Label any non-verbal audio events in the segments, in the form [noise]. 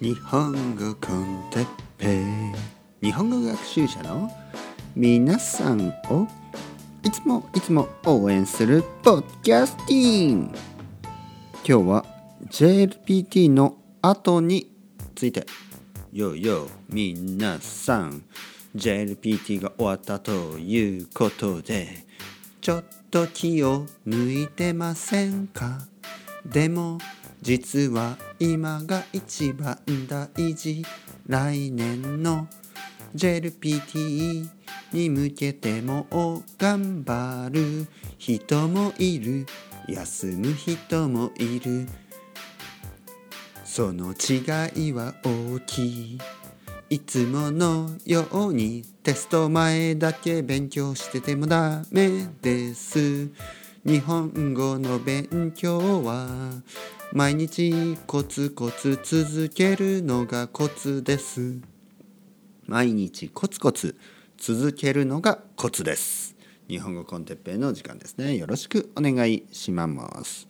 日本語コンテッペ日本語学習者の皆さんをいつもいつも応援するポッキャスティン今日は JLPT の後について。よいよ皆さん。JLPT が終わったということでちょっと気を抜いてませんか？でも実は今が一番大事来年の JLPT に向けても頑張る。人もいる。休む人もいる。その違いは大きい。いつものようにテスト前だけ勉強しててもダメです。日本語の勉強は毎日コツコツ続けるのがコツです。毎日コツコツ続けるのがコツです。日本語コンテッペイの時間ですね。よろしくお願いします。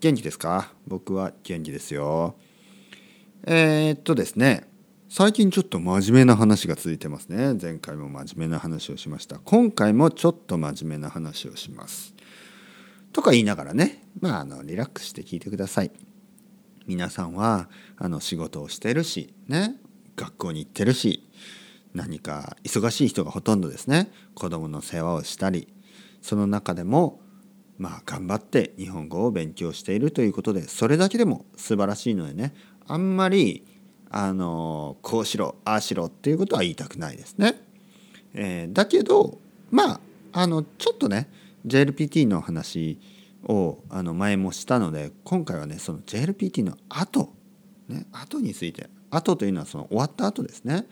元気ですか？僕は元気ですよ。えー、っとですね。最近ちょっと真面目な話が続いてますね。前回も真面目な話をしました。今回もちょっと真面目な話をします。とか言いながらねまああのリラックスして聞いてください皆さんはあの仕事をしてるしね学校に行ってるし何か忙しい人がほとんどですね子供の世話をしたりその中でもまあ頑張って日本語を勉強しているということでそれだけでも素晴らしいのでねあんまりあのこうしろああしろっていうことは言いたくないですね。えー、だけどまああのちょっとね JLPT の話をあの前もしたので今回はねその JLPT の後ね後について後というのはその終わった後ですね。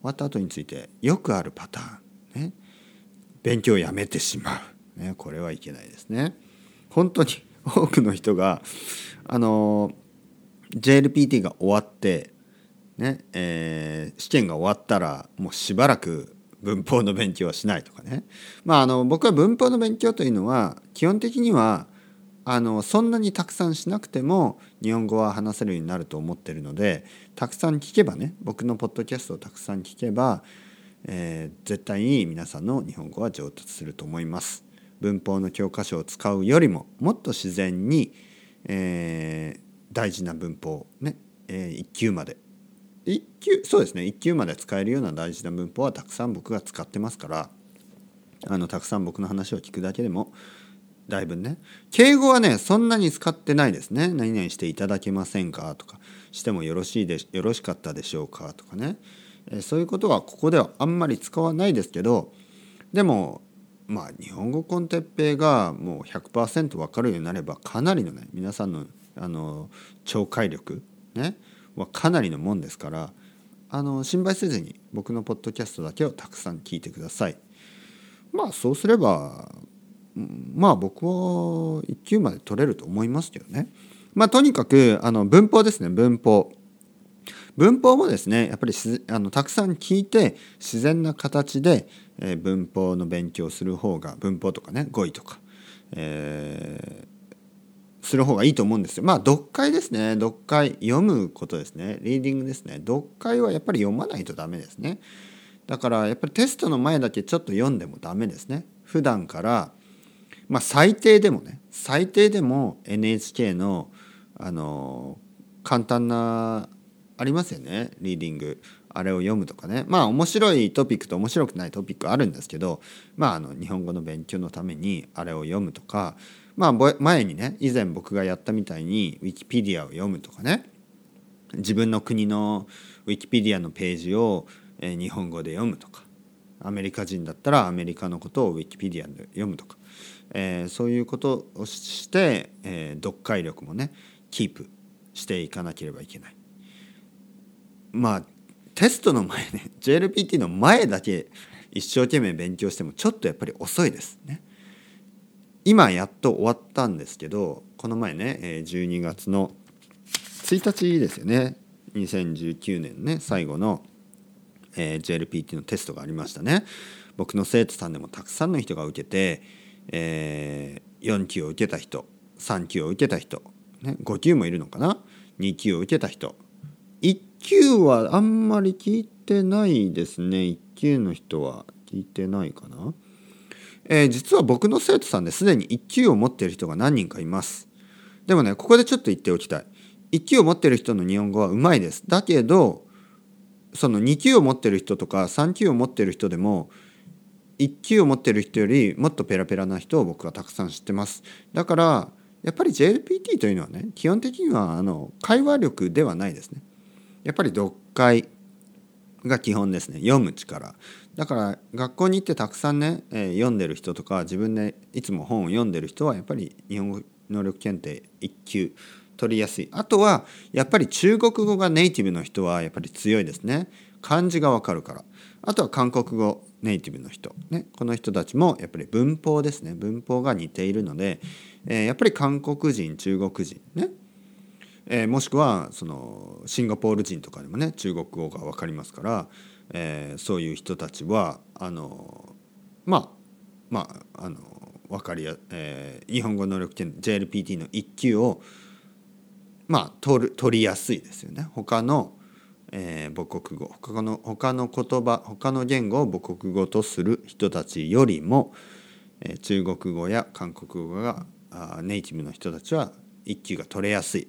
終わった後についてよくあるパターンね。勉強をやめてしまう、ね、これはいけないですね。本当に多くの人があの JLPT が終わってねえー、試験が終わったらもうしばらく文法の勉強はしないとかねまああの僕は文法の勉強というのは基本的にはあのそんなにたくさんしなくても日本語は話せるようになると思ってるのでたくさん聞けばね僕のポッドキャストをたくさん聞けば、えー、絶対に皆さんの日本語は上達すると思います。文法の教科書を使うよりももっと自然に、えー、大事な文法ね、えー、1級まで1級そうですね。1級まで使えるような大事な文法はたくさん僕が使ってますからあのたくさん僕の話を聞くだけでもだいぶね敬語はねそんなに使ってないですね。何々していただけませんか？とかしてもよろしいでよろしかったでしょうか？とかね、そういうことはここではあんまり使わないですけどでもまあ日本語コンテッペイがもう100%分かるようになればかなりのね皆さんのあの聴解力ねはかなりのもんですからあの心配せずに僕のポッドキャストだけをたくさん聞いてください。まあそうすればまあ僕は1級まで取れると思いますけどね。まあとにかくあの文法ですね文法。文法もですねやっぱりあのたくさん聞いて自然な形で、えー、文法の勉強する方が文法とかね語彙とか、えする方がいいと思うんですよ。まあ読解ですね。読解読むことですね。リーディングですね。読解はやっぱり読まないとダメですね。だからやっぱりテストの前だけちょっと読んでもダメですね。普段からまあ最低でもね。最低でも NHK のあの簡単なありますよね。リーディング。あれを読むとかね。まあ面白いトピックと面白くないトピックあるんですけどまああの日本語の勉強のためにあれを読むとかまあ前にね以前僕がやったみたいにウィキペディアを読むとかね自分の国のウィキペディアのページを日本語で読むとかアメリカ人だったらアメリカのことをウィキペディアで読むとか、えー、そういうことをして、えー、読解力もねキープしていかなければいけない。まあテストの前ね JLPT の前だけ一生懸命勉強してもちょっとやっぱり遅いですね。今やっと終わったんですけどこの前ね12月の1日ですよね。2019年ね最後の、JLPT のテストがありましたね。僕の生徒さんでもたくさんの人が受けて、え、4級を受けた人3級を受けた人、ね、5級もいるのかな？2級を受けた人。1級はあんまり聞いてないですね。1級の人は聞いてないかな、えー、実は僕の生徒さんですでに1級を持っている人が何人かいます。でもねここでちょっと言っておきたい。1級を持ってる人の日本語はうまいです。だけどその2級を持ってる人とか3級を持ってる人でも1級を持ってる人よりもっとペラペラな人を僕はたくさん知ってます。だからやっぱり JLPT というのはね基本的にはあの会話力ではないですね。やっぱり読解が基本ですね。読む力。だから学校に行ってたくさんね、え、読んでる人とか自分でいつも本を読んでる人はやっぱり日本語能力検定1級取りやすい。あとはやっぱり中国語がネイティブの人はやっぱり強いですね。漢字がわかるから。あとは韓国語ネイティブの人、ね、この人たちもやっぱり文法ですね。文法が似ているので、えー、やっぱり韓国人中国人ね、えー、もしくはそのシンガポール人とかでもね中国語が分かりますから、えー、そういう人たちはあのまあまああの分かりや、えー、日本語能力点 JLPT の1級をまあ取る取りやすいですよね他のえー、母国語他の他の言葉他の言語を母国語とする人たちよりも、えー、中国語や韓国語があネイティブの人たちは一級が取れやすい。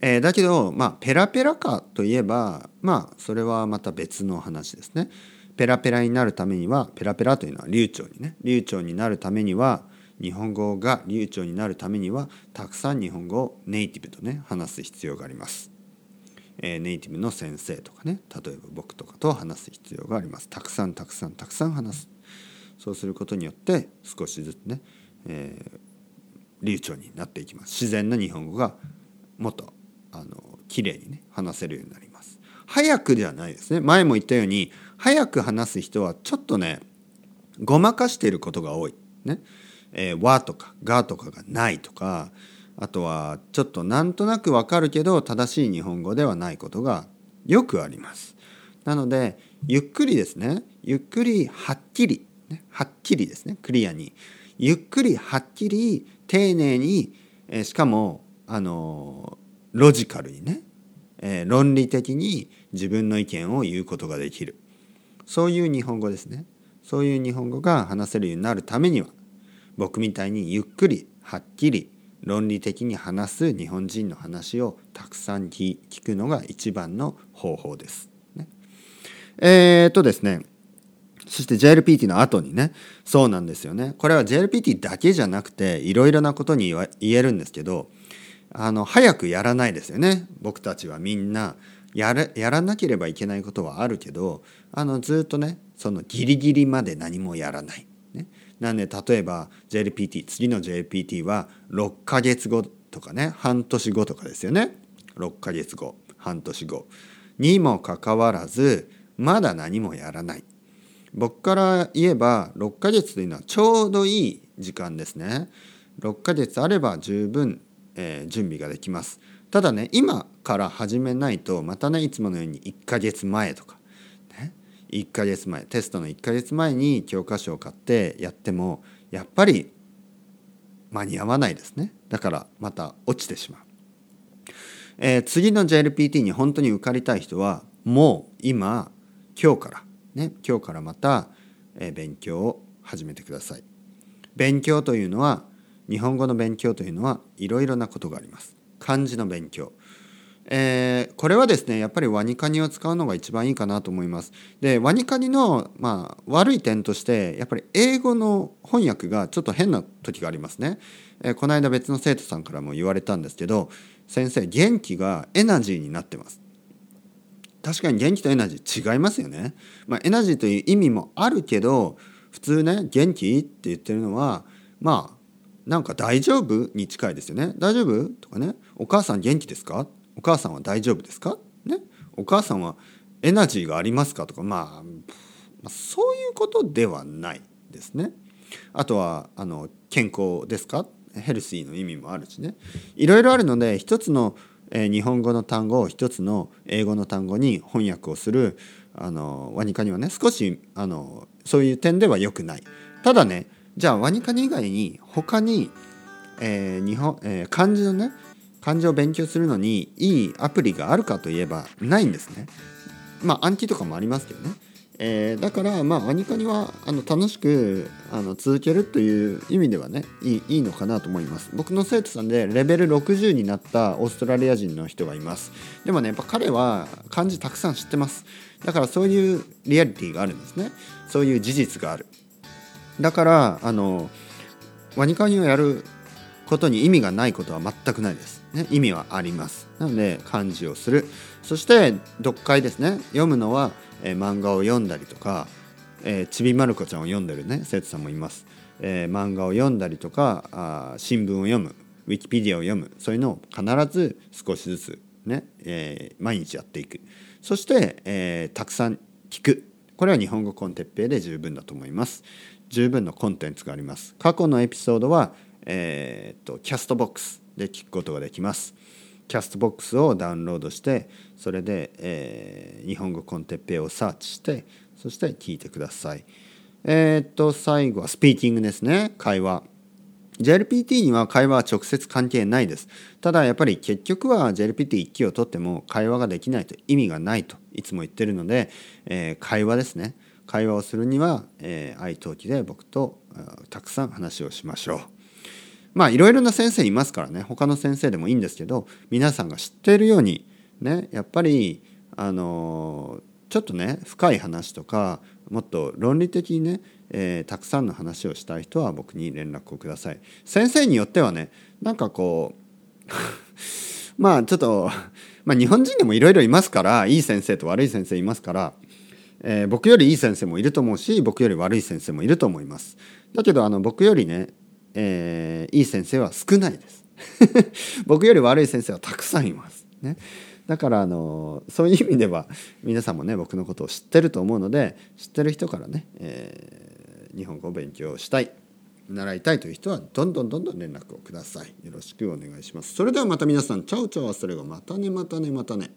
えー、だけどまあペラペラかといえばまあそれはまた別の話ですね。ペラペラになるためにはペラペラというのは流暢にね流暢になるためには日本語が流暢になるためにはたくさん日本語をネイティブとね話す必要があります。えネイティブの先生とかね例えば僕とかと話す必要がありますたくさんたくさんたくさん話すそうすることによって少しずつね、えー、流暢になっていきます自然な日本語がもっとあの綺麗にね話せるようになります。早くではないですね。前も言ったように早く話す人はちょっとねごまかしていることが多い。ね。えー、和とかがとかがないとかあとはちょっとなんとなくわかるけど正しい日本語ではないことがよくあります。なのでゆっくりですね。ゆっくりはっきり、ね、はっきりですね。クリアに。ゆっくりはっきり丁寧に、えー、しかもあのロジカルにね、えー、論理的に自分の意見を言うことができる。そういう日本語ですね。そういう日本語が話せるようになるためには僕みたいにゆっくりはっきり論理的に話す日本人の話をたくさん聞くのが一番の方法です。ね、えー、っとですねそして JLPT の後にねそうなんですよね。これは JLPT だけじゃなくていろいろなことに言えるんですけどあの早くやらないですよね。僕たちはみんな。やれやらなければいけないことはあるけどあのずっとねそのギリギリまで何もやらない。ね、なんで例えば JLPT 次の JLPT は6ヶ月後とかね半年後とかですよね。6ヶ月後半年後。にもかかわらずまだ何もやらない。僕から言えば6ヶ月というのはちょうどいい時間ですね。6ヶ月あれば十分、えー、準備ができます。ただね今から始めないとまたねいつものように1ヶ月前とか1ヶ月前テストの1ヶ月前に教科書を買ってやってもやっぱり間に合わないですね。だからまた落ちてしまう、えー、次の JLPT に本当に受かりたい人はもう今今日からね今日からまた、えー、勉強を始めてください。勉強というのは日本語の勉強というのはいろいろなことがあります漢字の勉強えー、これはですねやっぱりワニカニを使うのが一番いいかなと思います。でワニカニの、まあ、悪い点としてやっぱり英語の翻訳がちょっと変な時がありますね。えー、この間別の生徒さんからも言われたんですけど先生元気がエナジーになってます。確かに元気とエナジー違いますよね。まあ、エナジーという意味もあるけど普通ね元気って言ってるのはまあなんか大丈夫？に近いですよね。大丈夫？とかね。お母さん元気ですか？お母さんは大丈夫ですか？ね。お母さんはエナジーがありますか？とか。まあそういうことではないですね。あとはあの健康ですか？ヘルシーの意味もあるしね。いろいろあるので一つの、日本語の単語を一つの英語の単語に翻訳をするあのワニカニはね少しあのそういう点では良くない。ただねじゃあワニカニ以外に他に、えー日本えー、漢字のね漢字を勉強するのにいいアプリがあるかといえばないんですね。まあ暗記とかもありますけどね。えー、だからまあアニカニはあの楽しくあの続けるという意味ではねいいいいのかなと思います。僕の生徒さんでレベル60になったオーストラリア人の人がいます。でもねやっぱ彼は漢字たくさん知ってます。だからそういうリアリティがあるんですね。そういう事実がある。だからあのワニカニをやることに意味がないことは全くないです、ね、意味はあります。なので漢字をする。そして読解ですね。読むのはえー、漫画を読んだりとか、えー、ちびまる子ちゃんを読んでるね。生徒さんもいます、えー、漫画を読んだりとかあ新聞を読む。ウィキペディアを読む。そういうのを必ず少しずつね、え、毎日やっていく。そして、え、たくさん聞く。これは日本語 con Teppei で十分だと思います。十分のコンテンツがあります過去のエピソードは、えー、と Castbox で聞くことができます Castbox をダウンロードしてそれで、えー、日本語 con Teppei をサーチしてそして聞いてください。えー、っと最後はスピーキングですね会話。JLPT には会話は直接関係ないです。ただやっぱり結局は JLPT1 期を取っても会話ができないと意味がないといつも言ってるので、えー、会話ですね。会話をするには、えー、愛登記で僕とたくさん話をしましょう。まあいろいろな先生いますからね他の先生でもいいんですけど皆さんが知っているようにねやっぱりあのちょっとね深い話とかもっと論理的にね、えー、たくさんの話をしたい人は僕に連絡をください。先生によってはねなんかこう [laughs] まあちょっと、まあ、日本人でもいろいろいますからいい先生と悪い先生いますから、えー、僕よりいい先生もいると思うし僕より悪い先生もいると思います。だけどあの僕よりねえー、いい先生は少ないです。[laughs] 僕より悪い先生はたくさんいます。ね。だからあのそういう意味では皆さんもね僕のことを知ってると思うので知ってる人からね、えー、日本語を勉強したい習いたいという人はどんどんどんどん連絡をください。よろしくお願いします。それではまた皆さんチャオチャオそれがまたねまたねまたね。